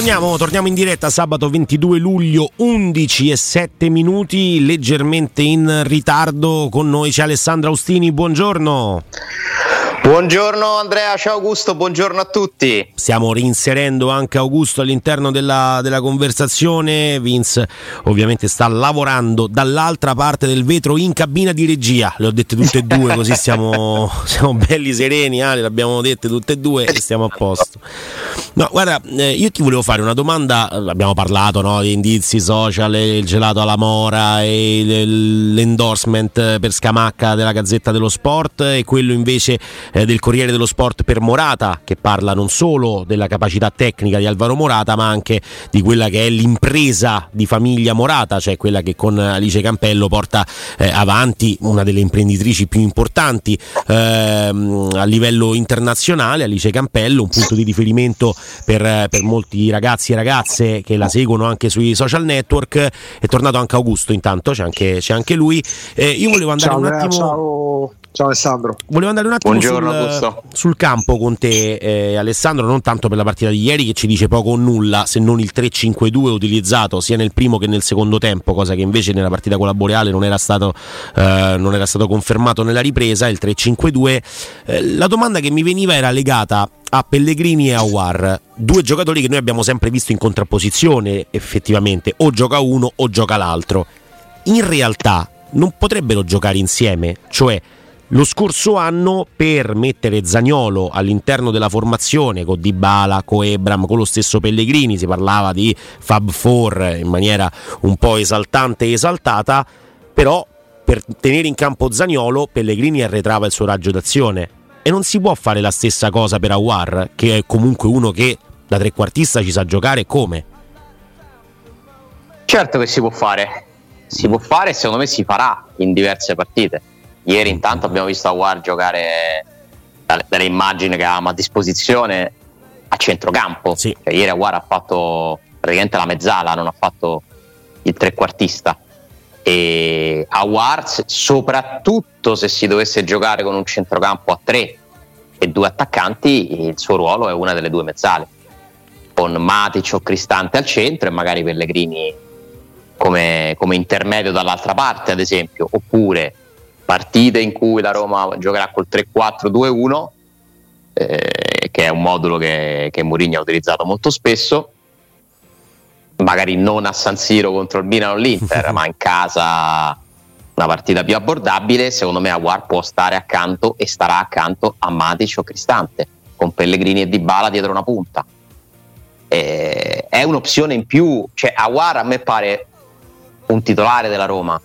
Torniamo, torniamo in diretta sabato 22 luglio 11 e 7 minuti leggermente in ritardo con noi c'è Alessandra Austini buongiorno Buongiorno Andrea, ciao Augusto, buongiorno a tutti. Stiamo reinserendo anche Augusto all'interno della, della, conversazione. Vince ovviamente sta lavorando dall'altra parte del vetro in cabina di regia. Le ho dette tutte e due, così siamo, siamo belli sereni. Ale, le abbiamo dette tutte e due e stiamo a posto. No, guarda, eh, io ti volevo fare una domanda. Abbiamo parlato no, di indizi social, il gelato alla mora e l'endorsement per Scamacca della Gazzetta dello Sport e quello invece eh, del Corriere dello Sport per Morata, che parla non solo della capacità tecnica di Alvaro Morata, ma anche di quella che è l'impresa di famiglia Morata, cioè quella che con Alice Campello porta eh, avanti una delle imprenditrici più importanti ehm, a livello internazionale, Alice Campello, un punto di riferimento per, per, molti ragazzi e ragazze che la seguono anche sui social network. È tornato anche Augusto, intanto c'è anche, c'è anche lui. Eh, io volevo andare ciao, un attimo. Ciao. Ciao Alessandro. Volevo andare un attimo sul, sul, campo con te, eh, Alessandro, non tanto per la partita di ieri che ci dice poco o nulla, se non il 3-5-2 utilizzato sia nel primo che nel secondo tempo, cosa che invece nella partita con la Boreale non era stato, eh, non era stato confermato nella ripresa, il 3-5-2. Eh, la domanda che mi veniva era legata a Pellegrini e a War, due giocatori che noi abbiamo sempre visto in contrapposizione effettivamente, o gioca uno o gioca l'altro. In realtà non potrebbero giocare insieme, cioè lo scorso anno per mettere Zagnolo all'interno della formazione con Dybala, con Ebram, con lo stesso Pellegrini, si parlava di Fab 4 in maniera un po' esaltante e esaltata, però per tenere in campo Zagnolo Pellegrini arretrava il suo raggio d'azione. E non si può fare la stessa cosa per Awar, che è comunque uno che da trequartista ci sa giocare come. Certo che si può fare, si può fare e secondo me si farà in diverse partite Ieri intanto abbiamo visto Aguar giocare dalle, immagini che avevamo a disposizione a centrocampo. Sì. Cioè, ieri Aguar ha fatto praticamente la mezzala, non ha fatto il trequartista. E Aguar, soprattutto se si dovesse giocare con un centrocampo a tre e due attaccanti, il suo ruolo è una delle due mezzale. Con Matic o Cristante al centro e magari Pellegrini come, come intermedio dall'altra parte, ad esempio, oppure partite in cui la Roma giocherà col 3-4-2-1, eh, che è un modulo che, che Mourinho ha utilizzato molto spesso, magari non a San Siro contro il Milan o l'Inter, ma in casa una partita più abbordabile, secondo me Aguar può stare accanto e starà accanto a Matic o Cristante, con Pellegrini e Dybala dietro una punta. Eh, è un'opzione in più, cioè Aguar a me pare un titolare della Roma,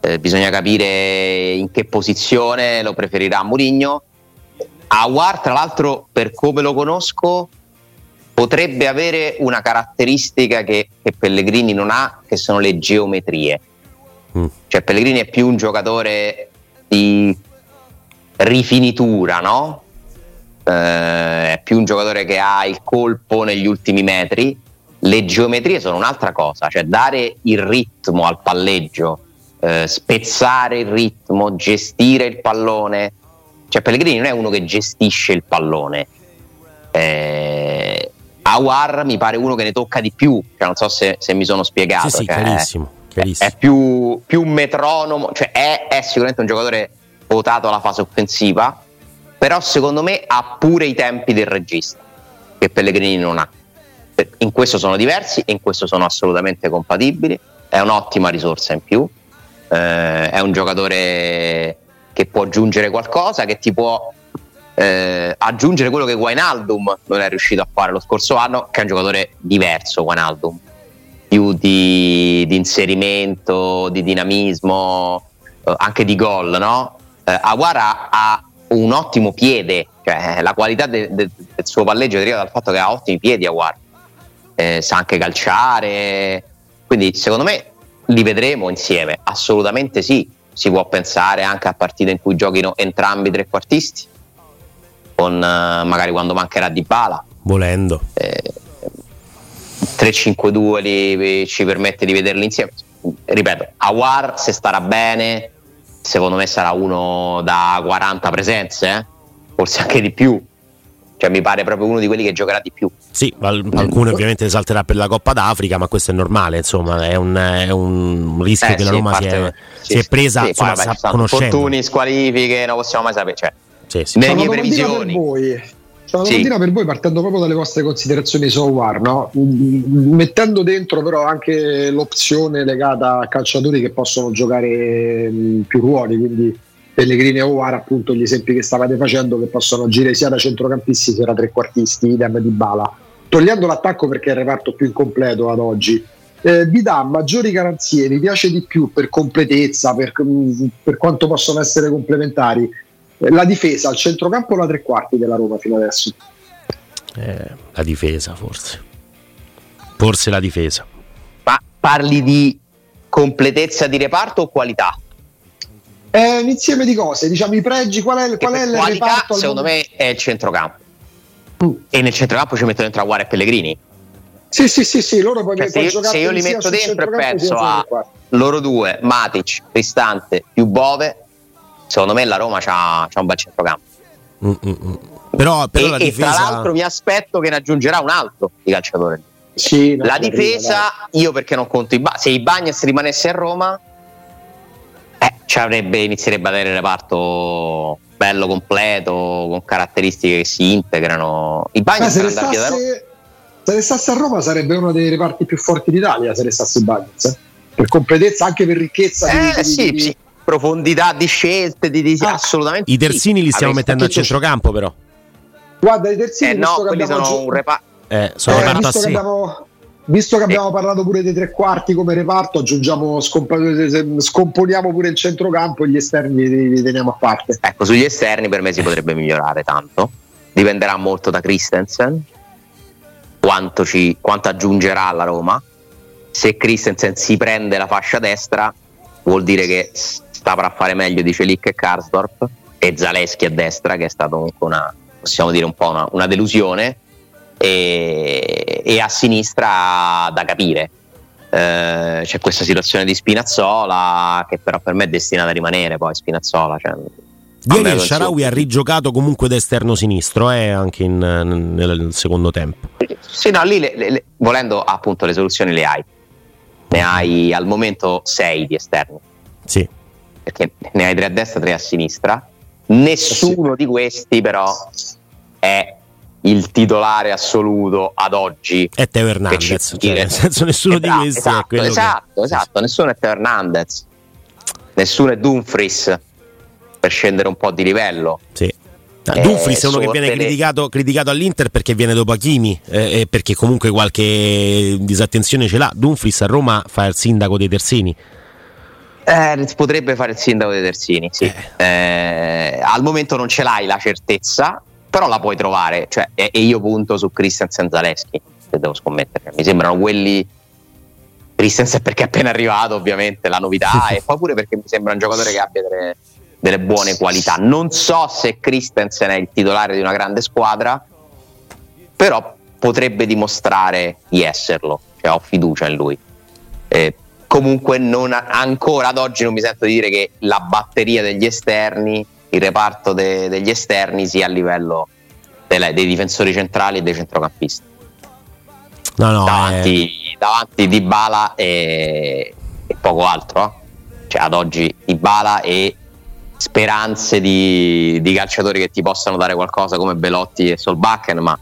eh, bisogna capire in che posizione lo preferirà Mourinho. Awar, tra l'altro, per come lo conosco, potrebbe avere una caratteristica che, che Pellegrini non ha, che sono le geometrie. Mm. Cioè, Pellegrini è più un giocatore di rifinitura, no? Eh, è più un giocatore che ha il colpo negli ultimi metri. Le geometrie sono un'altra cosa, cioè dare il ritmo al palleggio eh, spezzare il ritmo, gestire il pallone. Cioè Pellegrini non è uno che gestisce il pallone. Eh, Awar mi pare uno che ne tocca di più, cioè, non so se, se, mi sono spiegato. Sì, sì, cioè, chiarissimo, chiarissimo. È, più, più metronomo, cioè è, è sicuramente un giocatore votato alla fase offensiva, però secondo me ha pure i tempi del regista, che Pellegrini non ha. in questo sono diversi e in questo sono assolutamente compatibili. È un'ottima risorsa in più, eh, è un giocatore che può aggiungere qualcosa, che ti può eh, aggiungere quello che Guainaldum non è riuscito a fare lo scorso anno, che è un giocatore diverso, Guainaldum, più di, di inserimento, di dinamismo, eh, anche di gol, no? Eh, Aguara ha un ottimo piede, cioè la qualità de, de, del suo palleggio deriva dal fatto che ha ottimi piedi Aguara, eh, sa anche calciare, quindi secondo me li vedremo insieme, assolutamente sì, si può pensare anche a partite in cui giochino entrambi i trequartisti, con eh, magari quando mancherà Di Bala. Volendo. Eh, 3-5-2 li, ci permette di vederli insieme. Ripeto, Awar se starà bene, secondo me sarà uno da 40 presenze, eh? forse anche di più. Cioè, mi pare proprio uno di quelli che giocherà di più. Sì, alcune ovviamente salterà per la Coppa d'Africa, ma questo è normale, insomma, è un, è un rischio eh, che sì, la Roma si è, sì, si è, presa sì, insomma, vabbè, conoscendo. Fortuni, squalifiche, non possiamo mai sapere. Cioè, sì, sì. Nelle mie previsioni. Per voi. C'è una domandina sì. per voi partendo proprio dalle vostre considerazioni su War, no? mettendo dentro però anche l'opzione legata a calciatori che possono giocare più ruoli, quindi Pellegrini e War, appunto gli esempi che stavate facendo, che possono agire sia da centrocampisti sia da trequartisti, idem di Bala. Togliendo l'attacco perché è il reparto più incompleto ad oggi, eh, vi dà maggiori garanzie, mi piace di più per completezza, per, per quanto possono essere complementari la difesa al centrocampo o la tre quarti della Roma fino adesso? Eh, la difesa forse. Forse la difesa. Ma parli di completezza di reparto o qualità? È un insieme di cose, diciamo i pregi, qual è, qual è il qualità, reparto? Secondo me è il centrocampo. Mm. E nel centrocampo ci mettono dentro Aguara e Pellegrini. Sì, sì, sì, sì, loro poi cioè, se, io, se io li metto dentro e penso a loro due, Matic, Cristante più Bove, secondo me la Roma c'ha, c'ha un bel centrocampo. Mm-mm. Però, però e, la difesa... e tra l'altro mi aspetto che ne aggiungerà un altro di calciatore. Sì, la difesa, arriva, io perché non conto i Bagnes, se i Bagnes rimanesse a Roma, eh, ci avrebbe, inizierebbe ad avere il reparto bello completo, con caratteristiche che si integrano. I Bagnes se restasse, se restasse a Roma sarebbe uno dei reparti più forti d'Italia se restasse i Bagnes. Eh? Per completezza, anche per ricchezza. Eh, di, sì, di, sì profondità di scelte, di, di ah, assolutamente. I terzini li stiamo mettendo a centrocampo, però. Guarda, i terzini eh no, quelli sono gi- un reparto. Eh, sono eh, reparto visto, che abbiamo, visto che abbiamo parlato pure dei tre quarti come reparto, aggiungiamo, scomp- scomponiamo pure il centrocampo e gli esterni li, li teniamo a parte. Ecco, sugli esterni per me si potrebbe migliorare tanto. Dipenderà molto da Christensen, quanto, ci, quanto aggiungerà alla Roma. Se Christensen si prende la fascia destra, vuol dire che saprà fare meglio di Celic e Karsdorp e Zaleschi a destra che è stato comunque una, possiamo dire un po' una, una delusione e, e, a sinistra da capire eh, c'è questa situazione di Spinazzola che però per me è destinata a rimanere poi Spinazzola cioè, Ieri il Sharawi ha rigiocato comunque da esterno sinistro eh, anche in, nel secondo tempo. Sì, no, lì le, le, volendo appunto le soluzioni le hai. Ne hai al momento sei di esterni. Sì perché ne hai tre a destra, tre a sinistra. Nessuno di questi però è il titolare assoluto ad oggi. È Teo Hernandez, cioè, nel senso nessuno esatto, di questi esatto, è esatto, che... esatto, nessuno è Teo Hernandez, nessuno è Dumfries per scendere un po' di livello. Sì. Eh, Dumfries è uno che viene criticato, criticato, all'Inter perché viene dopo Achimi eh, e perché comunque qualche disattenzione ce l'ha. Dumfries a Roma fa il sindaco dei Terzini. Eh, potrebbe fare il sindaco dei Terzini, sì. Eh. Eh, al momento non ce l'hai la certezza, però la puoi trovare. Cioè, e, e, io punto su Christensen Zaleschi, se devo scommettere. Mi sembrano quelli. Christensen perché è appena arrivato, ovviamente, la novità, e poi pure perché mi sembra un giocatore che abbia delle, delle buone qualità. Non so se Christensen è il titolare di una grande squadra, però potrebbe dimostrare di esserlo. Cioè, ho fiducia in lui. Eh, comunque non, ancora ad oggi non mi sento di dire che la batteria degli esterni, il reparto de, degli esterni sia a livello delle, dei difensori centrali e dei centrocampisti. No, no, davanti, eh... davanti di Bala e, e, poco altro. Eh? Cioè ad oggi di Bala e speranze di, di, calciatori che ti possano dare qualcosa come Belotti e Solbakken, ma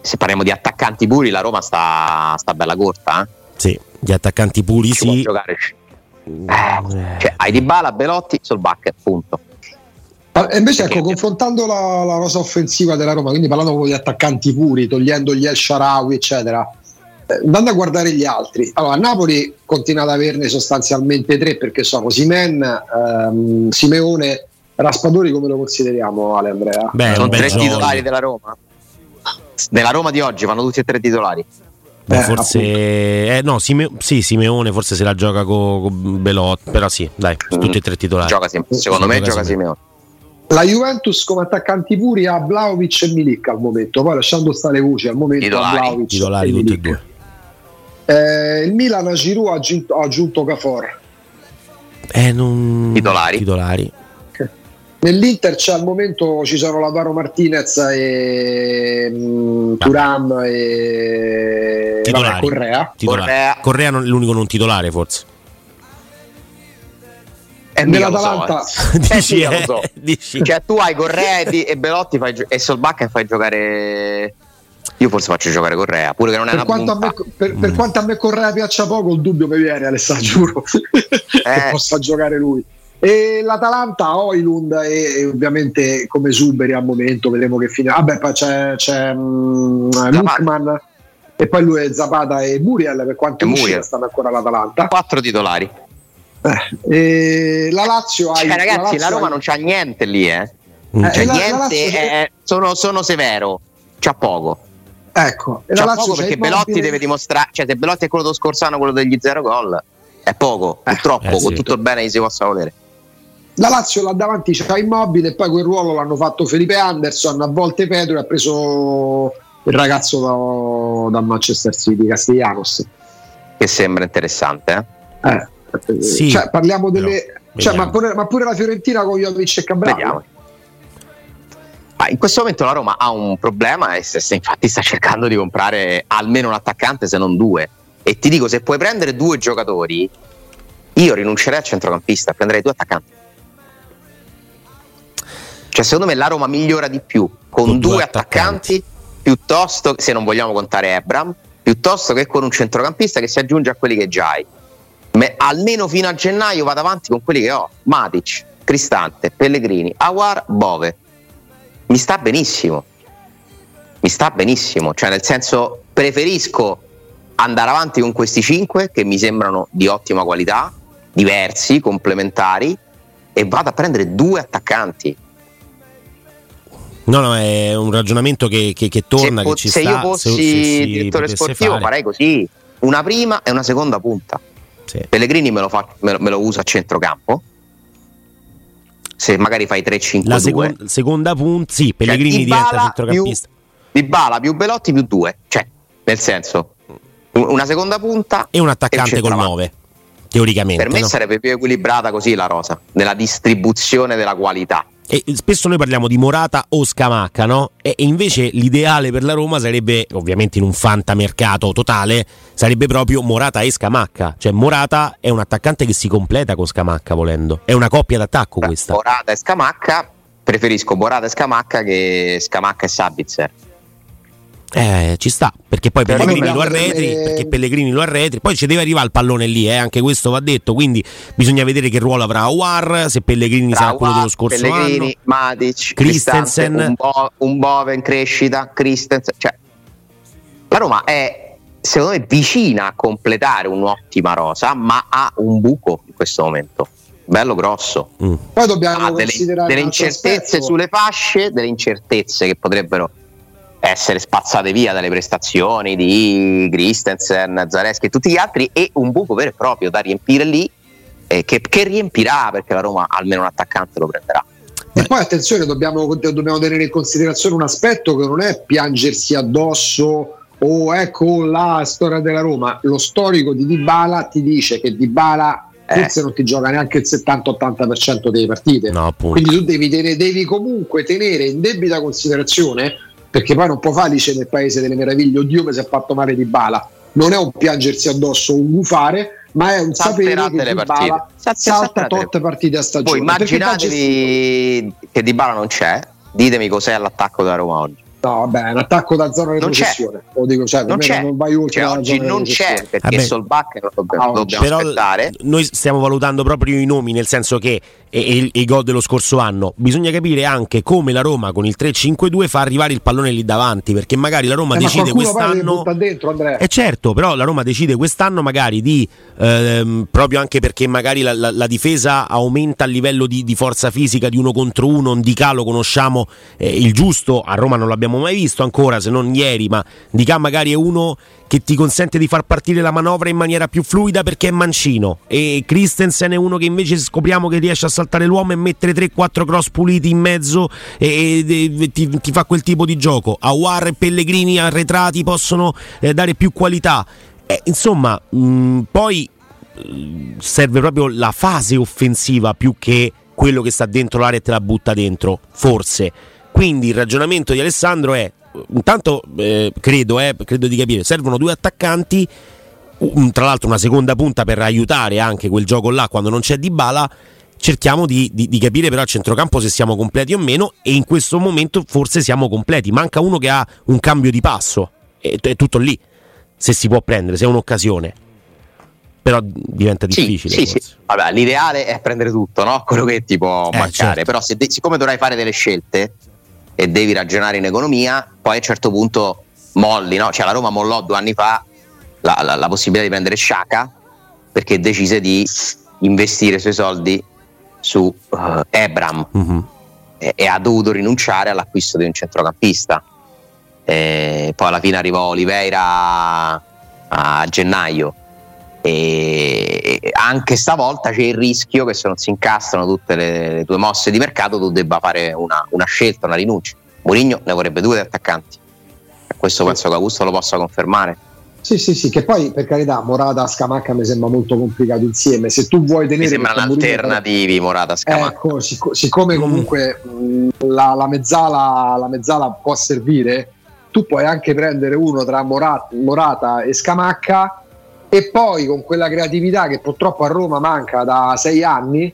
se parliamo di attaccanti puri, la Roma sta, sta bella corta. Eh? Sì, gli attaccanti puri Ci sì. giocare. Eh, cioè, hai Di Bala, Belotti, Solbacca, punto. E invece, ecco, confrontando la, la, rosa offensiva della Roma, quindi parlando con gli attaccanti puri, togliendo gli El Sharawi, eccetera, eh, andando a guardare gli altri. Allora, a Napoli continua ad averne sostanzialmente tre perché sono Simen, ehm, Simeone, Raspadori. Come lo consideriamo, Ale Andrea? Beh, sono tre gioco. titolari della Roma. Nella Roma di oggi vanno tutti e tre titolari. Beh, eh, forse eh, no, Sime, sì, Simeone forse se la gioca con co Belotti, però sì, dai, mm. tutti e tre titolari. Gioca, secondo me gioca Simeone. La Juventus come attaccanti puri ha Vlaovic e Milik al momento, poi lasciando stare voci al momento titolari, Vlaovic titolari e tutti e due. Eh, il Milan a Giroud ha aggiunto, ha aggiunto Cafor. Eh, non... Titolari. titolari. Nell'Inter c'è al momento ci sono Lavaro Martinez e um, Turam e vabbè, Correa. Correa. Correa non, è l'unico non titolare forse. E nell'Atalanta so, eh. dici, eh, so. dici. Cioè, tu hai Correa e, Belotti fai, e Solbacca e fai giocare io forse faccio giocare Correa, pure che non è per una quanto, me, per, mm. per quanto a me Correa piaccia poco, il dubbio mi viene, Alessandro, giuro, eh. che possa giocare lui. E l'Atalanta, Oilund e, e, ovviamente come Suberi al momento, vedremo che fine. Vabbè, poi c'è, c'è um, Lukman e poi lui è Zapata e Muriel per quanto Muriel stanno ancora l'Atalanta. Quattro titolari. Eh, la Lazio cioè, ha. Ragazzi, la, la Roma hai... non c'ha niente lì, eh. Mm. Cioè, la, niente, è, sono, sono severo, c'ha poco. Ecco, e c'ha la poco perché Belotti deve dimostrare, cioè se Belotti è quello dello scorso anno, quello degli zero gol, è poco, eh, purtroppo, eh, sì. con tutto il bene che si possa volere. La Lazio là davanti c'ha immobile e poi quel ruolo l'hanno fatto Felipe Anderson, a volte Pedro ha preso il ragazzo da, da Manchester City, Castellanos. Che sembra interessante, eh? eh sì, cioè, parliamo delle. Cioè, ma, pure, ma, pure, la Fiorentina con Jovic e Cabral. Ah, in questo momento la Roma ha un problema e se, se infatti sta cercando di comprare almeno un attaccante, se non due. E ti dico, se puoi prendere due giocatori, io rinuncerei al centrocampista, prenderei due attaccanti. Cioè, secondo me la Roma migliora di più con, con due, due attaccanti, attaccanti, piuttosto, se non vogliamo contare Ebram, piuttosto che con un centrocampista che si aggiunge a quelli che già hai. Me, almeno fino a gennaio vado avanti con quelli che ho: Matic, Cristante, Pellegrini, Awar, Bove. Mi sta benissimo. Mi sta benissimo, cioè nel senso preferisco andare avanti con questi cinque che mi sembrano di ottima qualità, diversi, complementari e vado a prendere due attaccanti. No, no, è un ragionamento che, che, che torna. Se, che ci se sta, io fossi se, se direttore sportivo fare. farei così: una prima e una seconda punta. Sì. Pellegrini me lo, fa, me, lo, me lo, usa a centrocampo. Se magari fai 3-5-2. La seconda, seconda punta, sì, Pellegrini cioè, diventa centrocampista. Di Bala più Belotti più 2. Cioè, nel senso, una seconda punta e un attaccante col 9. Teoricamente. Per me no? sarebbe più equilibrata così la rosa, nella distribuzione della qualità. E spesso noi parliamo di Morata o Scamacca, no? E invece l'ideale per la Roma sarebbe, ovviamente in un fantamercato totale, sarebbe proprio Morata e Scamacca. Cioè Morata è un attaccante che si completa con Scamacca volendo. È una coppia d'attacco questa. Morata e Scamacca, preferisco Morata e Scamacca che Scamacca e Sabitzer. Eh, ci sta, perché poi Però Pellegrini lo arretri, delle... perché Pellegrini lo arretri, poi ci deve arrivare il pallone lì, eh, anche questo va detto, quindi bisogna vedere che ruolo avrà War, se Pellegrini sarà quello dello scorso Pellegrini, anno. Matic, Christensen, un, Bo- un Bove in crescita, Christensen, cioè la Roma è secondo me vicina a completare un'ottima rosa, ma ha un buco in questo momento. Bello grosso. Mm. Poi dobbiamo ha delle, delle incertezze aspetto. sulle fasce, delle incertezze che potrebbero essere spazzate via dalle prestazioni di Christensen, Zareschi e tutti gli altri e un buco vero e proprio da riempire lì eh, che, che, riempirà perché la Roma almeno un attaccante lo prenderà. E poi attenzione, dobbiamo, dobbiamo tenere in considerazione un aspetto che non è piangersi addosso o ecco la storia della Roma, lo storico di Dybala ti dice che Dybala eh. forse non ti gioca neanche il 70-80% delle partite. No, Quindi tu devi, tenere, devi comunque tenere in debita considerazione perché poi non può falice nel paese delle meraviglie, oddio mi si è fatto male di bala. Non è un piangersi addosso, un gufare, ma è un sapere che di bala salta tot partite a stagione. Poi immaginatevi che di bala non c'è, ditemi cos'è l'attacco da Roma oggi. No, vabbè, un attacco da zona di retrocessione. Lo dico, cioè, non, c'è. non vai oltre. Cioè, oggi non c'è perché vabbè. Solbakken lo dobbiamo, ah, dobbiamo però aspettare. Noi stiamo valutando proprio i nomi, nel senso che e, i gol dello scorso anno. Bisogna capire anche come la Roma con il 3-5-2 fa arrivare il pallone lì davanti, perché magari la Roma eh, decide quest'anno. Dentro, eh certo, però la Roma decide quest'anno magari di ehm, proprio anche perché magari la, la, la, difesa aumenta a livello di, di, forza fisica di uno contro uno. Di lo conosciamo eh, il giusto, a Roma non l'abbiamo mai visto ancora, se non ieri, ma Di magari è uno che ti consente di far partire la manovra in maniera più fluida perché è mancino e Christensen è uno che invece scopriamo che riesce a saltare l'uomo e mettere 3-4 cross puliti in mezzo e, e, e ti, ti, fa quel tipo di gioco. Awar e Pellegrini arretrati possono eh, dare più qualità. Eh, insomma, mh, poi mh, serve proprio la fase offensiva più che quello che sta dentro l'area e te la butta dentro, forse. Quindi il ragionamento di Alessandro è intanto eh, credo, eh, credo di capire, servono due attaccanti, un, tra l'altro una seconda punta per aiutare anche quel gioco là quando non c'è di bala. Cerchiamo di, di, di, capire però a centrocampo se siamo completi o meno e in questo momento forse siamo completi. Manca uno che ha un cambio di passo, è, è tutto lì, se si può prendere, se è un'occasione però diventa difficile. Sì, sì, sì. Vabbè, l'ideale è prendere tutto, no? quello che ti può eh, mancare. Certo. Però, se siccome dovrai fare delle scelte, e devi ragionare in economia, poi a un certo punto molli, no? cioè la Roma mollò due anni fa la, la, la possibilità di prendere Sciacca perché decise di investire i suoi soldi su uh, Ebram uh-huh. e, e, ha dovuto rinunciare all'acquisto di un centrocampista. E poi alla fine arrivò Oliveira a gennaio e anche stavolta c'è il rischio che se non si incastrano tutte le, le tue mosse di mercato tu debba fare una, una scelta, una rinuncia. Mourinho ne vorrebbe due attaccanti. Questo penso che Augusto lo possa confermare. Sì, sì, sì, che poi per carità Morata Scamacca mi sembra molto complicato insieme. Se tu vuoi tenere. Mi sembrano alternativi Morata Scamacca. Ecco, sic- siccome comunque mh, la, la, mezzala, la, mezzala, può servire, tu puoi anche prendere uno tra Morata, Morata e Scamacca e poi con quella creatività che purtroppo a Roma manca da sei anni,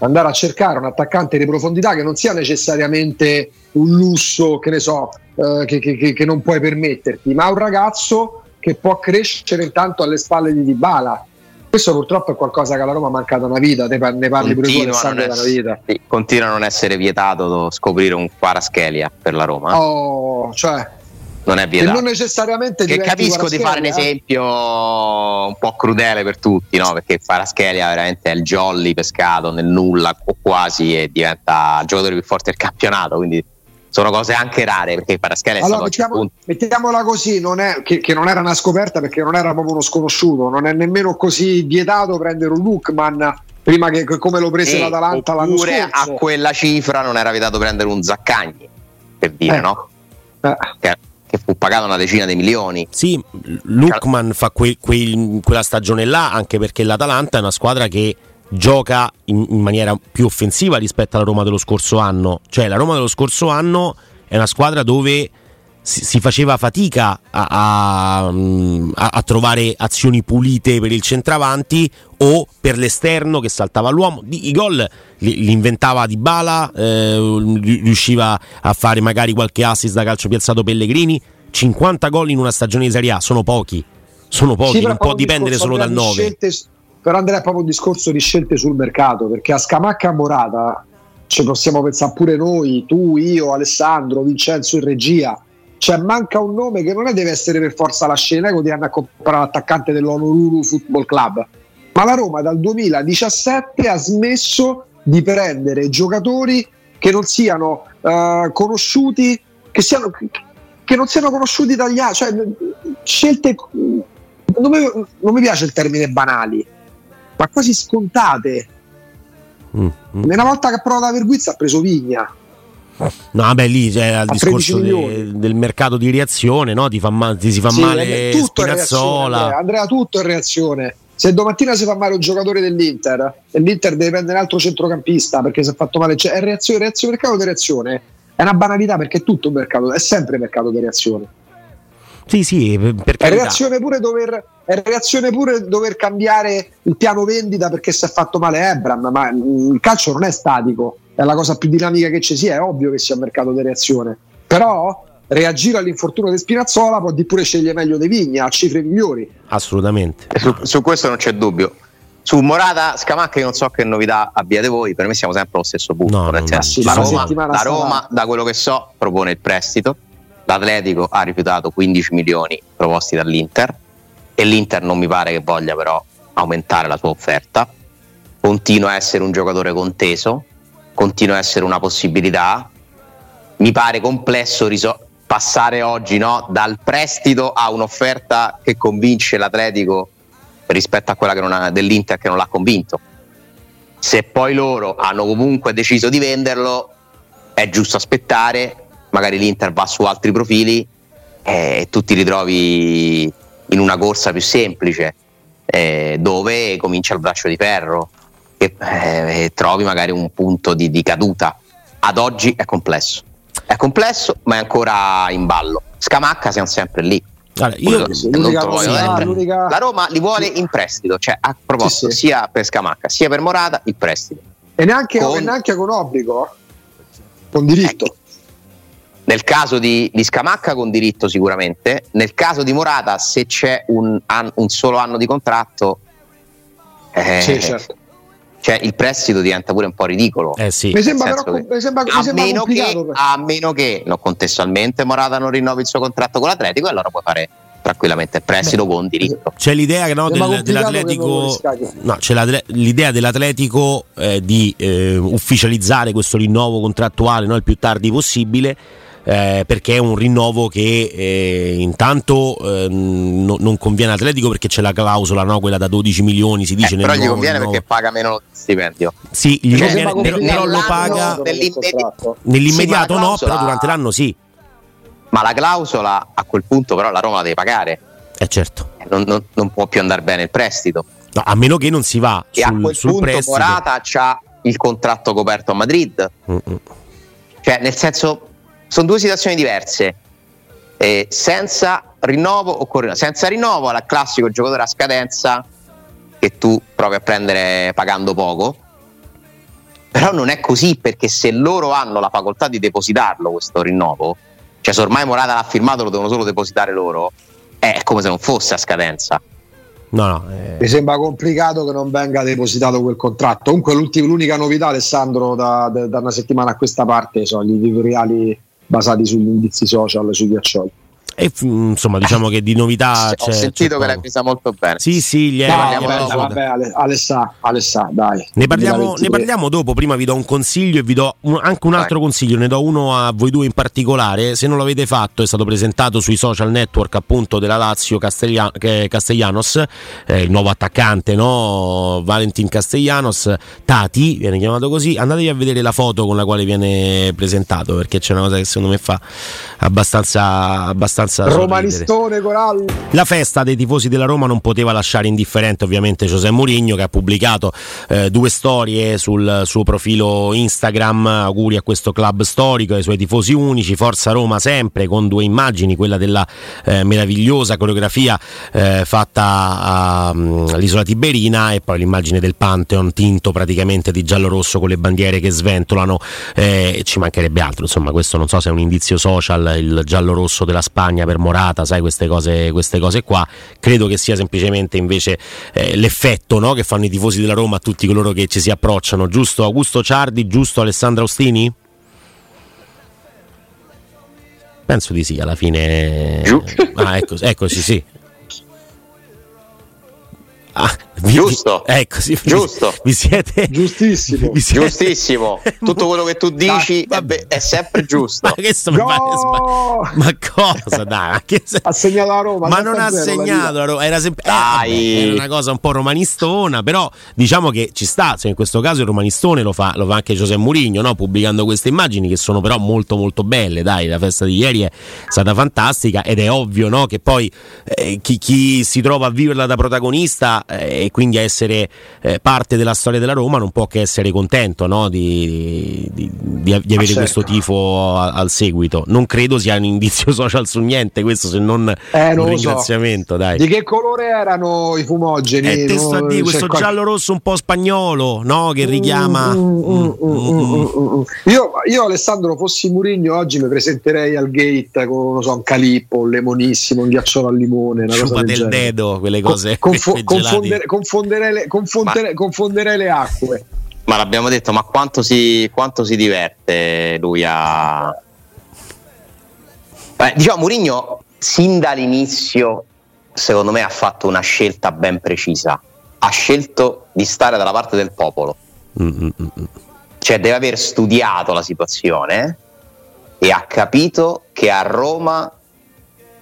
andare a cercare un attaccante di profondità che non sia necessariamente un lusso, che ne so, eh, che, che, che, non puoi permetterti, ma un ragazzo che può crescere intanto alle spalle di Dybala. Questo purtroppo è qualcosa che alla Roma manca da una vita, ne, parli pure tu una vita. Sì, continua a non essere vietato scoprire un Paraschelia per la Roma. Oh, cioè non è vietato. E non necessariamente che capisco di fare un esempio un po' crudele per tutti, no? perché Faraschelia veramente è il jolly pescato nel nulla o quasi e diventa il giocatore più forte del campionato, quindi sono cose anche rare perché Paraschelia allora, mettiamo, mettiamola così, non è, che, che, non era una scoperta perché non era proprio uno sconosciuto, non è nemmeno così vietato prendere un Lookman prima che come lo prese e l'Atalanta l'anno scorso. a quella cifra non era vietato prendere un Zaccagni, per dire, eh. no? Eh. Che fu pagato una decina di milioni. Sì, Lukman fa que, que, quella stagione là anche perché l'Atalanta è una squadra che gioca in, in, maniera più offensiva rispetto alla Roma dello scorso anno. Cioè la Roma dello scorso anno è una squadra dove si, faceva fatica a, a, a, trovare azioni pulite per il centravanti o per l'esterno che saltava l'uomo. I gol li, li inventava Di Bala, eh, riusciva a fare magari qualche assist da calcio piazzato Pellegrini. 50 gol in una stagione di Serie A sono pochi, sono pochi, sì, non può dipendere solo dal 9. Scelte, però Andrea è proprio un discorso di scelte sul mercato, perché a Scamacca Morata ci possiamo pensare pure noi, tu, io, Alessandro, Vincenzo in regia. Cioè manca un nome che non è deve essere per forza la scena di andare a comprare l'attaccante dell'Onolulu Football Club. Ma la Roma dal 2017 ha smesso di prendere giocatori che non siano uh, conosciuti che, siano, che non siano conosciuti dagli altri cioè scelte non mi, non mi, piace il termine banali ma quasi scontate mm-hmm. una volta che ha provato la Verguizza ha preso Vigna No, vabbè, lì c'è il discorso de, del mercato di reazione, no? Ti, fa ma- ti si fa sì, male tutto Spinazzola. Andrea, Andrea, tutto è reazione. Se domattina si fa male un giocatore dell'Inter e l'Inter deve prendere un altro centrocampista perché si è fatto male, cioè è reazione, reazione, mercato di reazione. È una banalità perché è tutto un mercato, è sempre mercato di reazione. Sì, sì, per è reazione, pure dover, è reazione pure dover cambiare il piano vendita perché si è fatto male Ebram, ma il calcio non è statico è la cosa più dinamica che ci sia, è ovvio che sia un mercato di reazione, però reagire all'infortunio di Spinazzola può di pure scegliere meglio dei Vigna a cifre migliori. Assolutamente. Su, su, questo non c'è dubbio. Su Morata, Scamacca, io non so che novità abbiate voi, per me siamo sempre allo stesso punto. No, nel senso, la Roma, la Roma da quello che so, propone il prestito, l'Atletico ha rifiutato 15 milioni proposti dall'Inter e l'Inter non mi pare che voglia però aumentare la sua offerta. Continua a essere un giocatore conteso, continua a essere una possibilità. Mi pare complesso risolvere passare oggi no, dal prestito a un'offerta che convince l'Atletico rispetto a quella ha, dell'Inter che non l'ha convinto. Se poi loro hanno comunque deciso di venderlo, è giusto aspettare, magari l'Inter va su altri profili e tu ti ritrovi in una corsa più semplice eh, dove comincia il braccio di ferro e eh, trovi magari un punto di, di caduta. Ad oggi è complesso. È complesso, ma è ancora in ballo. Scamacca siamo sempre lì. Allora, io l'unica, l'unica... La Roma li vuole in prestito, cioè ha proposto sì, sì. sia per Scamacca sia per Morata il prestito. E neanche con, e neanche con obbligo, con diritto. Eh, nel caso di, di, Scamacca con diritto sicuramente, nel caso di Morata se c'è un, an, un solo anno di contratto, eh, sì, certo cioè il prestito diventa pure un po' ridicolo. Eh sì. Mi sembra però che, mi sembra, a, mi sembra meno che, a meno che no, contestualmente Morata non rinnovi il suo contratto con l'Atletico, allora puoi fare tranquillamente il prestito Beh, con diritto. C'è l'idea no, del, dell'Atletico, no, c'è l'idea dell'Atletico eh, di eh, ufficializzare questo rinnovo contrattuale no, il più tardi possibile eh, perché è un rinnovo che eh, intanto eh, no, non conviene all'Atletico perché c'è la clausola, no? quella da 12 milioni, si dice. Eh, però gli conviene perché paga meno stipendio. Sì, gli conviene, però, però lo paga nell'immediato, nell'immediato sì, no, clausola... però durante l'anno sì. Ma la clausola a quel punto però la Roma la deve pagare. Eh certo. Non, non, non può più andare bene il prestito. No, a meno che non si va e sul, a quel sul punto prestito. Morata ha il contratto coperto a Madrid. Mm-mm. Cioè, nel senso, sono due situazioni diverse. Eh, senza rinnovo o con rinnovo. Senza rinnovo al classico giocatore a scadenza che tu provi a prendere pagando poco. Però non è così perché se loro hanno la facoltà di depositarlo questo rinnovo, cioè se ormai Morata l'ha firmato lo devono solo depositare loro, è come se non fosse a scadenza. No, no, eh... Mi sembra complicato che non venga depositato quel contratto. Comunque l'unica novità, Alessandro, da, da, una settimana a questa parte sono gli editoriali basati sugli indizi social, sui ghiaccioli. E, insomma, diciamo che di novità. Ho sentito che l'hai presa molto bene. Sì, sì, gli no, vabbè, vabbè, Alessà, Alessà, dai. Ne parliamo, ne parliamo, dopo. Prima vi do un consiglio e vi do un, anche un altro Vai. consiglio. Ne do uno a voi due in particolare. Se non l'avete fatto, è stato presentato sui social network appunto della Lazio Castellanos, eh, il nuovo attaccante, no? Valentin Castellanos, Tati, viene chiamato così. Andatevi a vedere la foto con la quale viene presentato perché c'è una cosa che secondo me fa abbastanza. abbastanza abbastanza romanistone Corallo. La festa dei tifosi della Roma non poteva lasciare indifferente ovviamente Giuseppe Mourinho che ha pubblicato eh, due storie sul suo profilo Instagram, auguri a questo club storico, ai suoi tifosi unici, Forza Roma sempre con due immagini, quella della eh, meravigliosa coreografia eh, fatta mm, all'isola Tiberina e poi l'immagine del Pantheon tinto praticamente di giallo-rosso con le bandiere che sventolano eh, ci mancherebbe altro, insomma questo non so se è un indizio social, il giallo-rosso della Spagna Spagna per Morata, sai queste cose, queste cose qua. Credo che sia semplicemente invece eh, l'effetto no? che fanno i tifosi della Roma a tutti coloro che ci si approcciano. Giusto Augusto Ciardi, giusto Alessandro Ostini? Penso di sì, alla fine. Ah, ecco, eccoci, sì. Ah, Giusto, ecco, sì, giusto. Vi siete, giustissimo, vi siete... giustissimo. Tutto quello che tu dici dai, è, è, sempre giusto. ma questo no! pare Ma cosa dai? Ha segnato la Roma. Ma non ha segnato la Roma, era, sempre... eh, era una cosa un po' romanistona, però diciamo che ci sta, se in questo caso il romanistone lo fa, lo fa anche Giuseppe Mourinho, no? pubblicando queste immagini che sono però molto molto belle, dai, la festa di ieri è stata fantastica ed è ovvio no? che poi eh, chi, chi, si trova a viverla da protagonista eh, quindi a essere eh, parte della storia della Roma non può che essere contento no? di, di, di, avere certo. questo tifo a, al seguito. Non credo sia un indizio social su niente questo se non eh, un ringraziamento. So. Di che colore erano i fumogeni? Eh, no? a dire, questo qualche... giallo rosso un po' spagnolo no? che richiama. Mm, mm, mm, io, io, Alessandro, fossi Murigno oggi mi presenterei al gate con so, un calippo, un lemonissimo, un ghiacciolo al limone. Una Sciupa del, del dedo, quelle cose. Confo- confondere, confondere, le, confondere, confonderei le acque. Ma l'abbiamo detto, ma quanto si, quanto si diverte lui a. Beh, diciamo, Murigno sin dall'inizio, secondo me, ha fatto una scelta ben precisa. Ha scelto di stare dalla parte del popolo. Mm-hmm. Cioè, deve aver studiato la situazione e ha capito che a Roma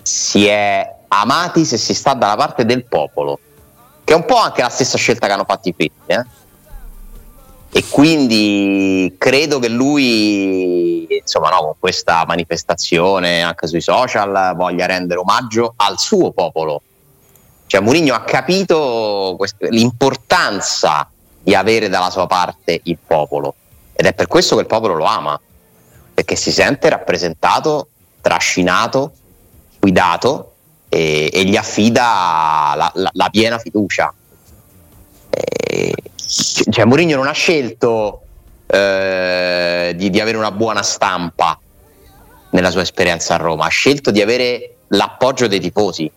si è amati se si sta dalla parte del popolo, che è un po' anche la stessa scelta che hanno fatto i Fritti. Eh? E quindi credo che lui, insomma, no, con questa manifestazione anche sui social, voglia rendere omaggio al suo popolo. Cioè, Mourinho ha capito l'importanza di avere dalla sua parte il popolo ed è per questo che il popolo lo ama, perché si sente rappresentato, trascinato, guidato e, e gli affida la, la, la piena fiducia. E, cioè, Mourinho non ha scelto eh, di, di avere una buona stampa nella sua esperienza a Roma, ha scelto di avere l'appoggio dei tifosi.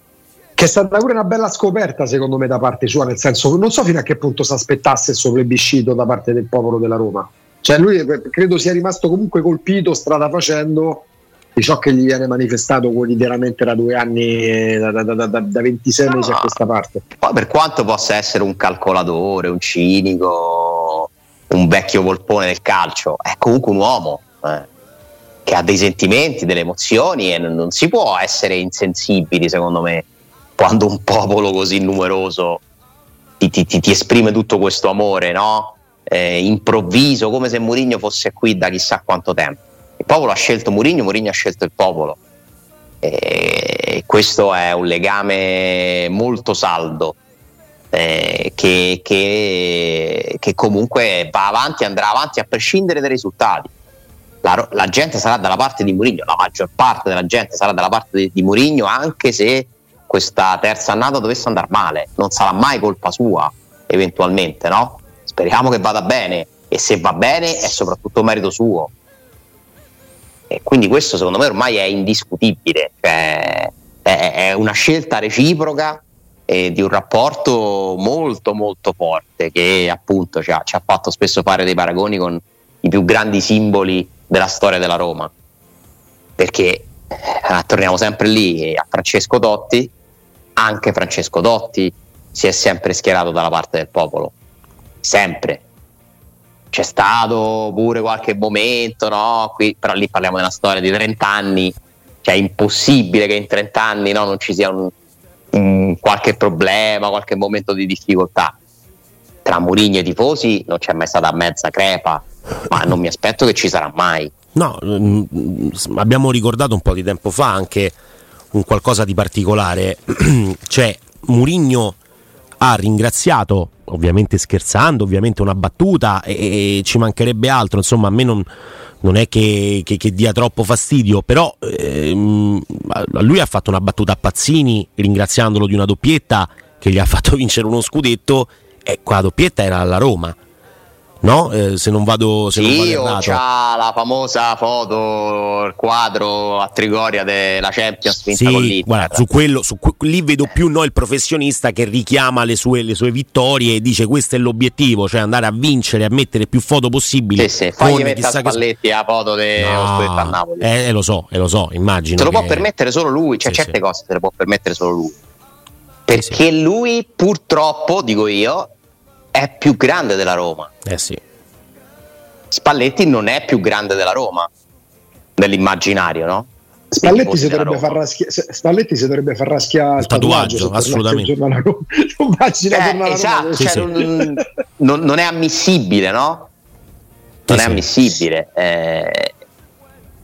Che è stata pure una bella scoperta, secondo me, da parte sua, nel senso, non so fino a che punto si aspettasse il suo plebiscito da parte del popolo della Roma. Cioè, lui credo sia rimasto comunque colpito strada facendo di ciò che gli viene manifestato quotidianamente da due anni, da, da, da, da 26 mesi a questa parte. Poi per quanto possa essere un calcolatore, un cinico, un vecchio volpone del calcio, è comunque un uomo eh, che ha dei sentimenti, delle emozioni e non, non si può essere insensibili, secondo me, quando un popolo così numeroso ti, ti, ti, ti esprime tutto questo amore, no? Eh, improvviso, come se Mourinho fosse qui da chissà quanto tempo il popolo ha scelto Mourinho, Mourinho ha scelto il popolo. E questo è un legame molto saldo eh, che, che, che, comunque va avanti, andrà avanti a prescindere dai risultati. La, la, gente sarà dalla parte di Mourinho, la maggior parte della gente sarà dalla parte di, di Mourinho, anche se questa terza annata dovesse andare male, non sarà mai colpa sua, eventualmente, no? Speriamo che vada bene e se va bene è soprattutto merito suo. E quindi questo secondo me ormai è indiscutibile, cioè, è, una scelta reciproca eh, di un rapporto molto molto forte che appunto ci ha, ci ha fatto spesso fare dei paragoni con i più grandi simboli della storia della Roma. Perché eh, torniamo sempre lì a Francesco Totti, anche Francesco Totti si è sempre schierato dalla parte del popolo, sempre c'è stato pure qualche momento, no? Qui, però lì parliamo della storia di 30 anni, cioè è impossibile che in 30 anni no, non ci sia un, un, qualche problema, qualche momento di difficoltà. Tra Murigno e tifosi non c'è mai stata mezza crepa, ma non mi aspetto che ci sarà mai. No, mm, abbiamo ricordato un po' di tempo fa anche un qualcosa di particolare, cioè Murigno ha ringraziato, ovviamente scherzando, ovviamente una battuta e, e ci mancherebbe altro, insomma a me non, non è che, che, che, dia troppo fastidio, però ehm, lui ha fatto una battuta a Pazzini ringraziandolo di una doppietta che gli ha fatto vincere uno scudetto e quella doppietta era alla Roma no? Eh, se non vado, se sì, non vado c'ha la famosa foto, il quadro a Trigoria della Champions sì. Guarda, su quello, su lì vedo più no, il professionista che richiama le sue, le sue, vittorie e dice questo è l'obiettivo, cioè andare a vincere, a mettere più foto possibili. Sì, sì, fagli mettere a Spalletti che... la foto dello no, a Napoli. Eh, eh, lo so, eh, lo so, immagino. Se lo che... può permettere solo lui, cioè sì, certe sì. cose se le può permettere solo lui. Perché lui purtroppo, dico io, è più grande della Roma. Eh sì. Spalletti non è più grande della Roma, nell'immaginario, no? Spalletti si, raschia, Spalletti si, dovrebbe far raschiare il tatuaggio, assolutamente. eh, esatto, cioè sì, non, non, non, è ammissibile, no? Non sì, è ammissibile. Eh,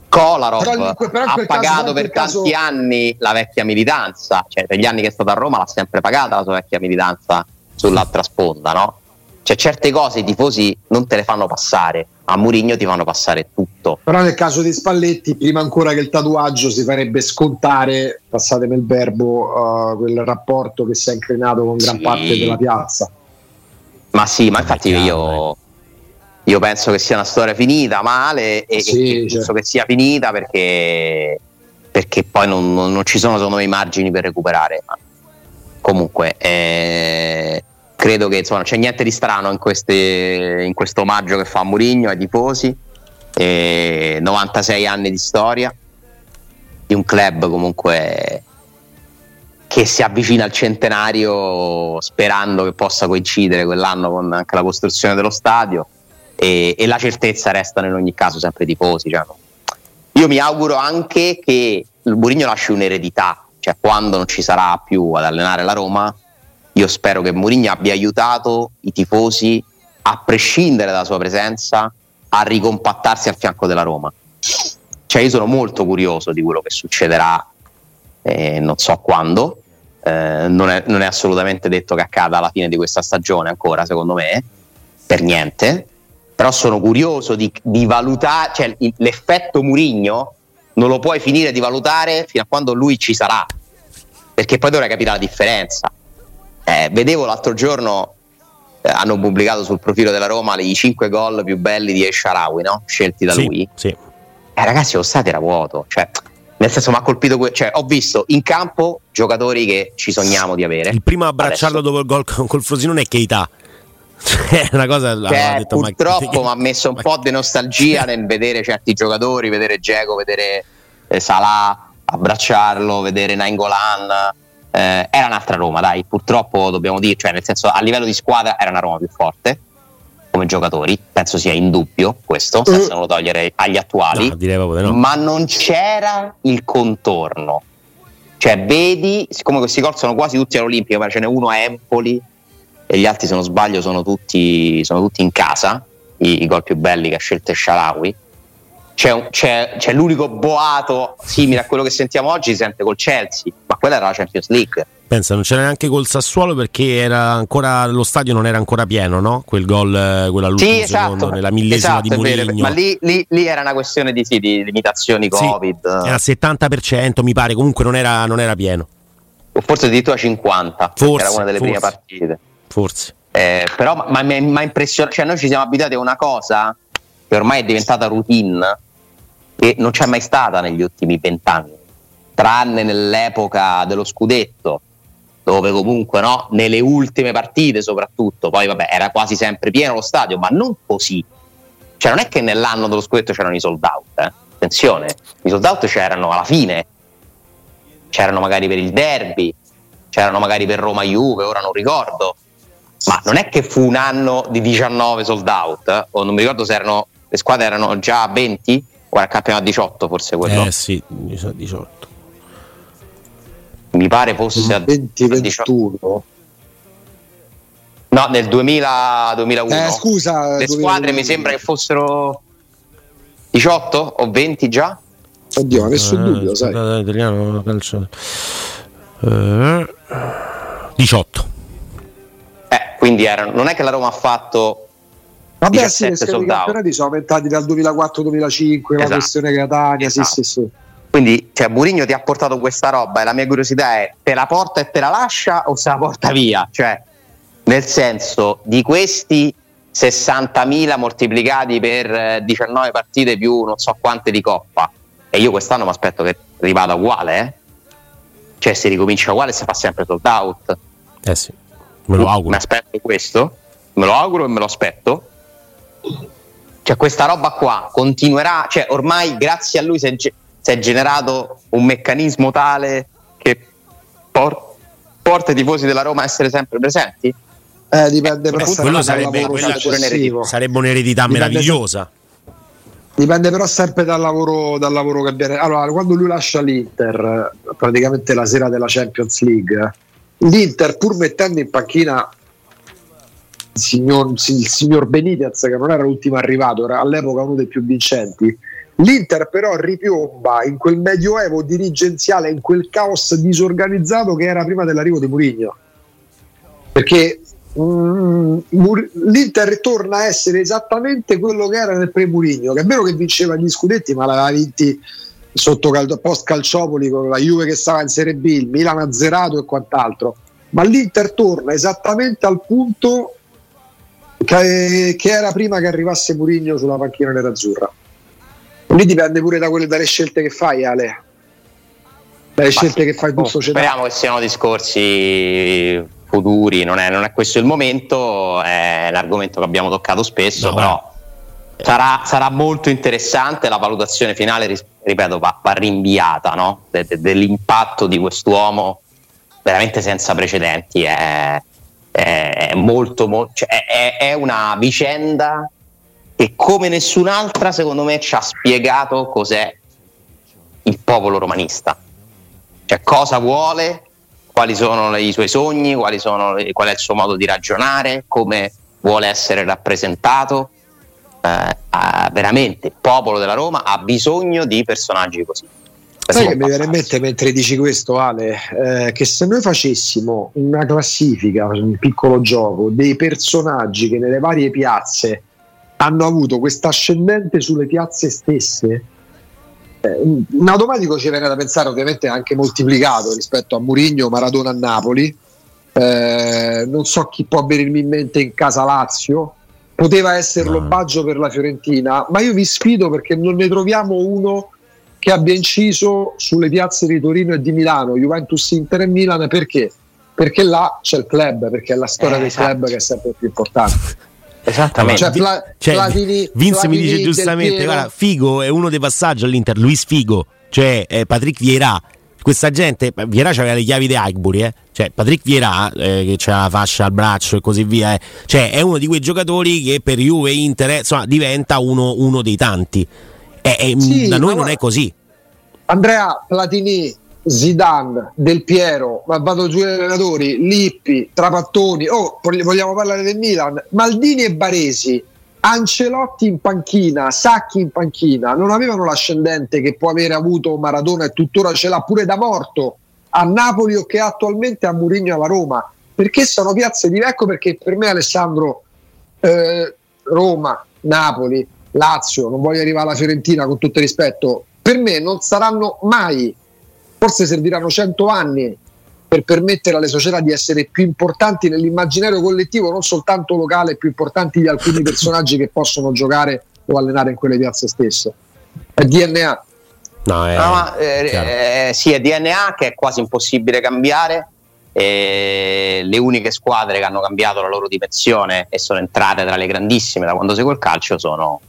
Kolarov però, però ha pagato per tanti caso... anni la vecchia militanza, cioè per gli anni che è stato a Roma l'ha sempre pagata la sua vecchia militanza sull'altra sponda, no? Cioè certe cose i tifosi non te le fanno passare, a Murigno ti fanno passare tutto. Però nel caso di Spalletti, prima ancora che il tatuaggio si farebbe scontare, passatemi il verbo, uh, quel rapporto che si è inclinato con gran sì. parte della piazza. Ma sì, ma infatti io, io penso che sia una storia finita male e, sì, e penso certo. che sia finita perché, perché poi non, non, non, ci sono secondo me i margini per recuperare. Comunque, eh, credo che insomma, non c'è niente di strano in, queste, in questo omaggio che fa Murigno ai tifosi. E 96 anni di storia di un club comunque che si avvicina al centenario sperando che possa coincidere quell'anno con anche la costruzione dello stadio e, e la certezza restano in ogni caso sempre i tifosi. Cioè, io mi auguro anche che il Murigno lasci un'eredità, cioè quando non ci sarà più ad allenare la Roma io spero che Mourinho abbia aiutato i tifosi, a prescindere dalla sua presenza, a ricompattarsi al fianco della Roma. Cioè io sono molto curioso di quello che succederà, eh, non so quando, eh, non, è, non, è, assolutamente detto che accada alla fine di questa stagione ancora, secondo me, per niente, però sono curioso di, di valutare, cioè l'effetto Murigno non lo puoi finire di valutare fino a quando lui ci sarà, perché poi dovrai capire la differenza. Eh, vedevo l'altro giorno, eh, hanno pubblicato sul profilo della Roma i 5 gol più belli di Esharawi, no? scelti da sì, lui. Sì. Eh, ragazzi, lo stato era vuoto. Cioè, nel senso, mi ha colpito. Que- cioè, ho visto in campo giocatori che ci sogniamo di avere. Il primo a abbracciarlo Adesso. dopo il gol con, col Frosinone è Keita. Cioè, una cosa cioè, detto, purtroppo mi ha messo un po' di nostalgia nel vedere certi giocatori, vedere Geco, vedere eh, Salah, abbracciarlo, vedere Nainggolan eh, era un'altra Roma, dai, purtroppo dobbiamo dire, cioè nel senso a livello di squadra era una Roma più forte come giocatori, penso sia indubbio questo, senza non togliere agli attuali, no, no. ma non c'era il contorno. Cioè, vedi, siccome questi gol sono quasi tutti all'Olimpico, ma ce n'è uno a Empoli e gli altri, se non sbaglio, sono tutti, sono tutti in casa, i, i gol più belli che ha scelto Shalawi c'è, c'è, c'è, l'unico boato simile a quello che sentiamo oggi, si sente col Chelsea, ma quella era la Champions League. Pensa, non c'era neanche col Sassuolo perché era ancora, lo stadio non era ancora pieno, no? Quel gol, quella sì, esatto, secondo, nella millesima esatto, di Mourinho. Ma lì, lì, lì, era una questione di, sì, di limitazioni Covid. Sì, era 70%, mi pare, comunque non era, non era pieno. O forse addirittura 50, forse, era una delle forse, prime partite. Forse. Eh, però mi ha impressionato, cioè noi ci siamo abituati a una cosa che ormai è diventata routine che non c'è mai stata negli ultimi vent'anni, tranne nell'epoca dello scudetto, dove comunque no, nelle ultime partite soprattutto, poi vabbè era quasi sempre pieno lo stadio, ma non così. Cioè non è che nell'anno dello scudetto c'erano i sold out, eh? attenzione, i sold out c'erano alla fine, c'erano magari per il derby, c'erano magari per Roma Juve, ora non ricordo, ma non è che fu un anno di 19 sold out, eh? o non mi ricordo se erano, le squadre erano già a 20, Guarda, campionato 18 forse quello. Eh sì, 18. Mi pare fosse a 2021. No, nel 2000, 2001. Eh, scusa, le 2001. squadre mi sembra che fossero 18 o 20 già. Oddio, nessun eh, dubbio, sai. Italiano, calcio. Eh, 18. Eh, quindi erano, non è che la Roma ha fatto Vabbè, sì, i campionati sono aumentati dal 2004-2005, esatto. la questione Catania, esatto. sì, sì, sì. Quindi, cioè, Mourinho ti ha portato questa roba e la mia curiosità è: te la porta e te la lascia o se la porta via? Cioè, nel senso, di questi 60.000 moltiplicati per 19 eh, partite più non so quante di Coppa, e io quest'anno mi aspetto che rivada uguale, eh? Cioè, si ricomincia uguale e si fa sempre sold out. Eh sì, me lo auguro. Mi aspetto questo, me lo auguro e me lo aspetto cioè questa roba qua continuerà, cioè ormai grazie a lui si è, si è generato un meccanismo tale che por- porta i tifosi della Roma a essere sempre presenti? Eh, dipende però quello sarebbe, quella, sarebbe un'eredità dipende meravigliosa. Dipende però sempre dal lavoro, dal lavoro che avviene. Allora, quando lui lascia l'Inter, praticamente la sera della Champions League, l'Inter, pur mettendo in panchina signor, il signor Benitez, che non era l'ultimo arrivato, era all'epoca uno dei più vincenti. L'Inter però ripiomba in quel medioevo dirigenziale, in quel caos disorganizzato che era prima dell'arrivo di Mourinho. Perché mm, l'Inter torna a essere esattamente quello che era nel pre-Murigno, che è vero che vinceva gli scudetti, ma l'aveva vinti sotto post Calciopoli con la Juve che stava in Serie B, il Milan azzerato e quant'altro. Ma l'Inter torna esattamente al punto che, che era prima che arrivasse Murigno sulla panchina nerazzurra. Lì dipende pure da quelle, dalle scelte che fai, Ale. Dalle Ma scelte sì, che fai tu, oh, società. Speriamo che siano discorsi futuri, non è, non è, questo il momento, è l'argomento che abbiamo toccato spesso, no, però sarà, sarà, molto interessante la valutazione finale, ripeto, va, va rinviata no? de, de, dell'impatto di quest'uomo veramente senza precedenti. È, è, molto, molto cioè è, è una vicenda che come nessun'altra secondo me ci ha spiegato cos'è il popolo romanista, cioè cosa vuole, quali sono i suoi sogni, sono, qual è il suo modo di ragionare, come vuole essere rappresentato. Eh, veramente il popolo della Roma ha bisogno di personaggi così. Sai che mi viene in mente mentre dici questo, Ale, eh, che se noi facessimo una classifica, un piccolo gioco dei personaggi che nelle varie piazze hanno avuto questa ascendente sulle piazze stesse, eh, in automatico ci viene da pensare, ovviamente anche moltiplicato rispetto a Murigno, Maradona a Napoli. Eh, non so chi può venirmi in mente in casa Lazio, poteva essere no. Baggio per la Fiorentina, ma io vi sfido perché non ne troviamo uno che abbia inciso sulle piazze di Torino e di Milano, Juventus, Inter e Milan, perché? Perché là c'è il club, perché è la storia eh, del esatto. club che è sempre più importante. Esattamente. Cioè, Pla- cioè, Platini, Vince Platini mi dice giustamente: guarda, Figo è uno dei passaggi all'Inter, Luis Figo, cioè eh, Patrick Vieira. Questa gente, Vieira aveva le chiavi di Highbury, eh? cioè Patrick Vieira eh, che c'ha la fascia al braccio e così via, eh. cioè è uno di quei giocatori che per Juve e Inter eh, insomma, diventa uno, uno dei tanti. E, sì, da noi non è così. Andrea Platini, Zidane, Del Piero, ma vado giù ai allenatori, Lippi, Trapattoni, oh, vogliamo parlare del Milan, Maldini e Baresi, Ancelotti in panchina, Sacchi in panchina, non avevano l'ascendente che può avere avuto Maradona e tuttora ce l'ha pure da morto a Napoli o che attualmente a Murigno alla Roma, perché sono piazze di vecchio, perché per me Alessandro eh, Roma, Napoli, Lazio, non voglio arrivare alla Fiorentina con tutto il rispetto, per me non saranno mai forse serviranno 100 anni per permettere alle società di essere più importanti nell'immaginario collettivo, non soltanto locale, più importanti di alcuni personaggi che possono giocare o allenare in quelle piazze stesse. È DNA. No, è, no, ma, eh, eh, sì, è DNA che è quasi impossibile cambiare. E le uniche squadre che hanno cambiato la loro dimensione e sono entrate tra le grandissime da quando seguo il calcio sono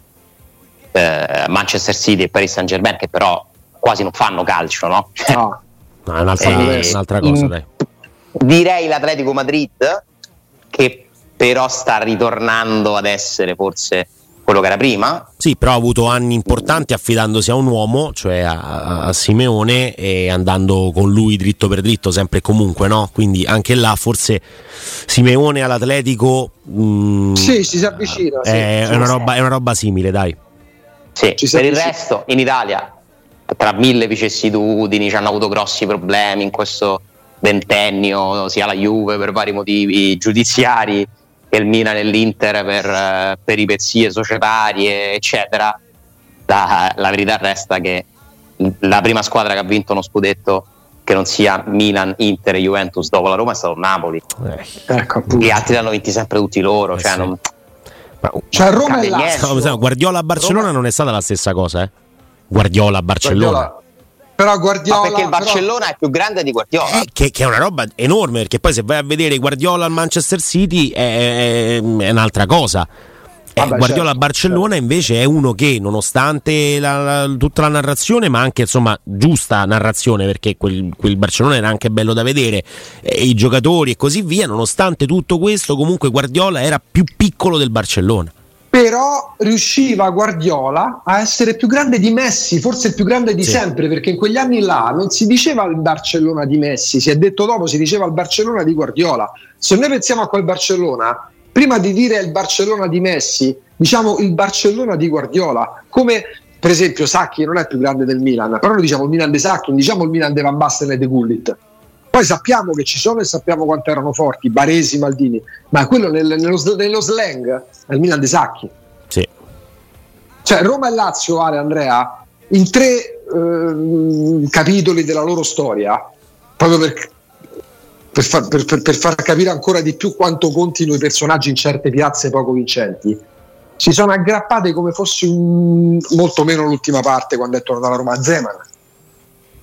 eh, Manchester City e Paris Saint Germain, che però quasi non fanno calcio, no? No, no è un'altra, eh, un'altra cosa, in, dai. Direi l'Atletico Madrid, che però sta ritornando ad essere forse quello che era prima. Sì, però ha avuto anni importanti affidandosi a un uomo, cioè a, a, Simeone, e andando con lui dritto per dritto, sempre e comunque, no? Quindi anche là forse Simeone all'Atletico. Mh, mm, sì, si avvicina. È, sì, è, una roba, è, una roba, simile, dai. Sì, per il resto in Italia tra mille vicissitudini ci hanno avuto grossi problemi in questo ventennio, sia la Juve per vari motivi giudiziari che il Milan e l'Inter per uh, peripezie societarie, eccetera. La, la, verità resta che la prima squadra che ha vinto uno scudetto che non sia Milan, Inter e Juventus dopo la Roma è stato Napoli. Eh, ecco, Gli altri l'hanno vinti sempre tutti loro. Eh cioè, sì. non, cioè Roma e Lazio. Guardiola a Barcellona Roma. non è stata la stessa cosa, eh? Guardiola a Barcellona. Guardiola. Però Guardiola. Ma perché il Barcellona però... è più grande di Guardiola. Eh, che, che, è una roba enorme, perché poi se vai a vedere Guardiola al Manchester City è, è, è un'altra cosa. Eh, Guardiola certo, a Barcellona certo. invece è uno che nonostante la, la, tutta la narrazione ma anche insomma giusta narrazione perché quel, quel Barcellona era anche bello da vedere eh, i giocatori e così via nonostante tutto questo comunque Guardiola era più piccolo del Barcellona però riusciva Guardiola a essere più grande di Messi, forse il più grande di sì. sempre, perché in quegli anni là non si diceva il Barcellona di Messi, si è detto dopo, si diceva il Barcellona di Guardiola. Se noi pensiamo a quel Barcellona, prima di dire il Barcellona di Messi, diciamo il Barcellona di Guardiola, come per esempio Sacchi non è più grande del Milan, però noi diciamo il Milan di Sacchi, diciamo il Milan di Van Basten e De Gullit. Poi sappiamo che ci sono e sappiamo quanto erano forti, Baresi, Maldini, ma quello nel, nello, nello, slang è il Milan di Sacchi. Sì. Cioè Roma e Lazio, Ale Andrea, in tre eh, capitoli della loro storia, proprio per, per, far, per, per, far, capire ancora di più quanto contino i personaggi in certe piazze poco vincenti, si sono aggrappate come fosse un, molto meno l'ultima parte quando è tornato alla Roma Zeman.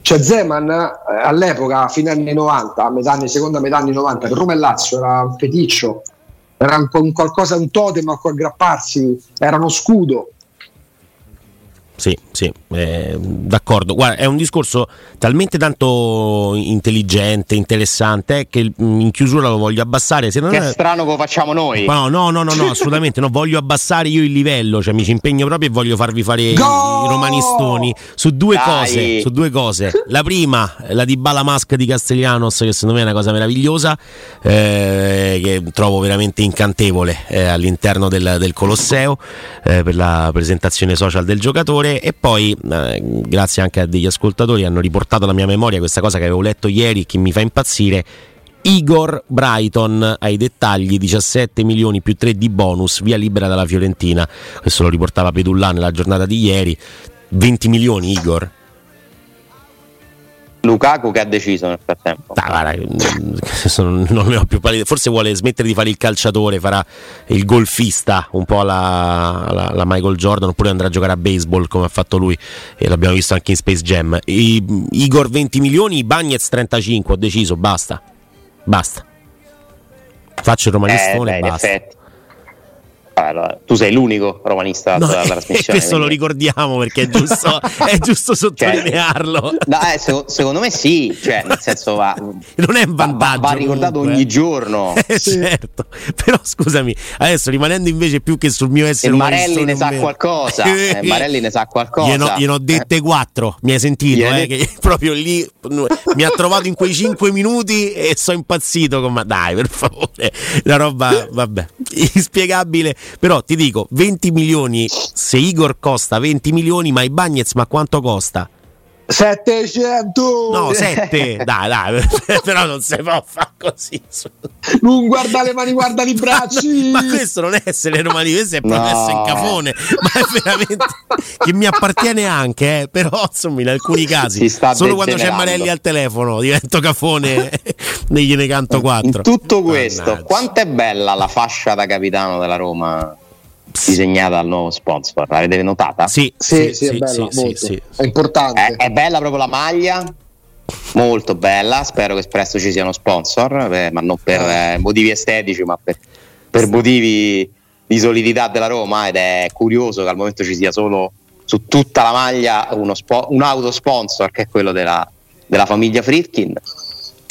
Cioè Zeman eh, all'epoca, fine anni 90, metà anni, seconda metà anni 90, per Roma e Lazio era un feticcio, era un, un qualcosa, un totem a cui aggrapparsi, era uno scudo sì, sì, eh, d'accordo. Guarda, è un discorso talmente tanto intelligente, interessante, eh, che in chiusura lo voglio abbassare. Se non che è strano che lo facciamo noi. No, no, no, no, no assolutamente no. Voglio abbassare io il livello, cioè mi ci impegno proprio e voglio farvi fare i, i romanistoni su due Dai. cose. Su due cose. La prima, la di Bala Mask di Castellanos, che secondo me è una cosa meravigliosa, eh, che trovo veramente incantevole eh, all'interno del, del Colosseo eh, per la presentazione social del giocatore e poi eh, grazie anche a degli ascoltatori hanno riportato alla mia memoria questa cosa che avevo letto ieri che mi fa impazzire. Igor Brighton ai dettagli 17 milioni più 3 di bonus via libera dalla Fiorentina. Questo lo riportava Pedullà nella giornata di ieri. 20 milioni Igor Lukaku che ha deciso nel frattempo. Ah, guarda, non ne ho più pallida. Forse vuole smettere di fare il calciatore, farà il golfista un po' la, la, la, Michael Jordan, oppure andrà a giocare a baseball come ha fatto lui. E l'abbiamo visto anche in Space Jam. I, Igor 20 milioni, Bagnets 35. Ho deciso, basta. Basta. Faccio il romanistone eh, beh, basta. Effetti. Allora, tu sei l'unico romanista no, della trasmissione. Questo quindi. lo ricordiamo perché è giusto, è giusto sottolinearlo. Cioè, no, eh, secondo, secondo, me sì, cioè, nel senso va, non è un vantaggio. Va, va ricordato comunque. ogni giorno. Eh, sì. Certo, però scusami, adesso rimanendo invece più che sul mio essere e Marelli ne sa meno. qualcosa. eh, Marelli ne sa qualcosa. Gliene ho, gliene ho dette eh. quattro, mi hai sentito? Eh, che proprio lì mi ha trovato in quei cinque minuti e sono impazzito. Con, ma dai, per favore, la roba, vabbè, inspiegabile però ti dico 20 milioni se Igor costa 20 milioni ma i Bagnets ma quanto costa? 700 no 7 dai dai però non si può fare così. Non guarda le mani guarda i bracci! Ma questo non è essere romani questo è proprio no. essere in cafone ma è veramente che mi appartiene anche eh, però insomma in alcuni casi solo quando c'è Marelli al telefono divento cafone e gliene canto 4 in tutto questo Mannaggia. quanto è bella la fascia da capitano della Roma disegnata al nuovo sponsor. L'avete notata? Sì, sì, sì, sì, è, bella, sì, sì, è importante. È, è, bella proprio la maglia. Molto bella, spero che presto ci sia uno sponsor, eh, ma non per eh, motivi estetici, ma per, per motivi di solidità della Roma. Ed è curioso che al momento ci sia solo su tutta la maglia uno spo- un autosponsor che è quello della, della famiglia Fritkin.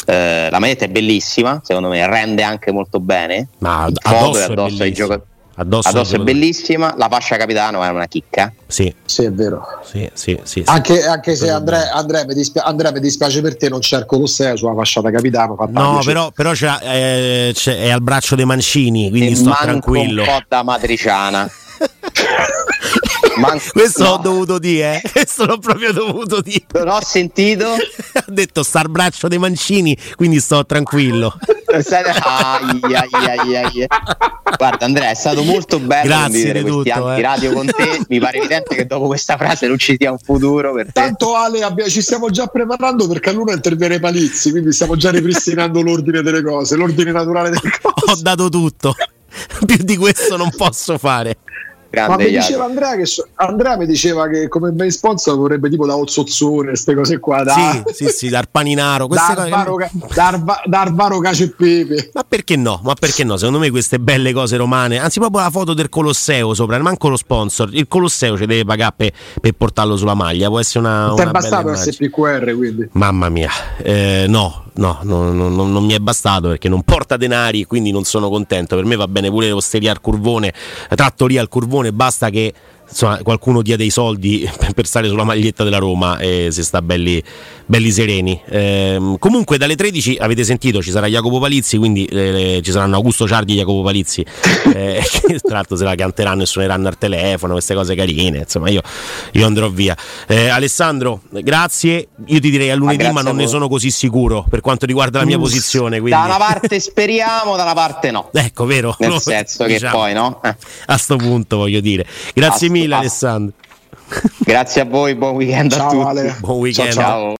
Eh, la maglietta è bellissima, secondo me rende anche molto bene. Ma addosso, addosso ai giocatori Addosso, Addosso è bellissima, la fascia capitano è una chicca. Sì, sì è vero. Sì, sì, sì, anche, anche, se Andrea, Andrea, mi dispia- Andrea, mi dispiace per te, non c'è il Colosseo sulla fascia da capitano. No, però, però c'è, eh, c'è, è al braccio dei Mancini, quindi e sto tranquillo. Un po' da matriciana. Man- questo no. ho dovuto dire, eh? questo l'ho proprio dovuto dire. Non ho sentito. ha detto sta al braccio dei mancini, quindi sto tranquillo. ai, ai, ai, Guarda Andrea, è stato molto bello Grazie di questi tutto, eh. radio con te. Mi pare evidente che dopo questa frase non ci sia un futuro per te. Tanto Ale, abbia, ci stiamo già preparando perché a Luna interviene Palizzi, quindi stiamo già ripristinando l'ordine delle cose, l'ordine naturale delle cose. Ho dato tutto. Più di questo non posso fare. Grande Ma mi diceva Andrea, che so, Andrea mi diceva che come main sponsor vorrebbe tipo da Ozzozzone, queste cose qua. Da, sì, sì, sì, dar paninaro. D'Arvaro, che... D'Arva, D'Arvaro Cacio e Pepe. Ma perché no? Ma perché no? Secondo me queste belle cose romane, anzi proprio la foto del Colosseo sopra, manco lo sponsor, il Colosseo ci deve pagare per, per portarlo sulla maglia, può essere una... Non ti è bastato SPQR quindi? Mamma mia, eh, no, no, no, no, no, non mi è bastato perché non porta denari, quindi non sono contento. Per me va bene pure l'osteria al curvone, trattoria al curvone, basta che insomma, qualcuno dia dei soldi per stare sulla maglietta della Roma e si sta belli, belli sereni. Eh, comunque dalle 13 avete sentito ci sarà Jacopo Palizzi, quindi eh, ci saranno Augusto Ciardi e Jacopo Palizzi, eh, che tra l'altro se la canteranno e suoneranno al telefono, queste cose carine, insomma io, io andrò via. Eh, Alessandro, grazie, io ti direi a lunedì ma, ma non ne sono così sicuro per quanto riguarda la mia Uff, posizione. Quindi... Da una parte speriamo, da una parte no. Ecco, vero. Nel no, senso diciamo, che poi no. Eh. A sto punto voglio dire. Grazie mille Alessandro. Grazie a voi, buon weekend ciao, a tutti. Ale. Buon weekend. ciao. ciao.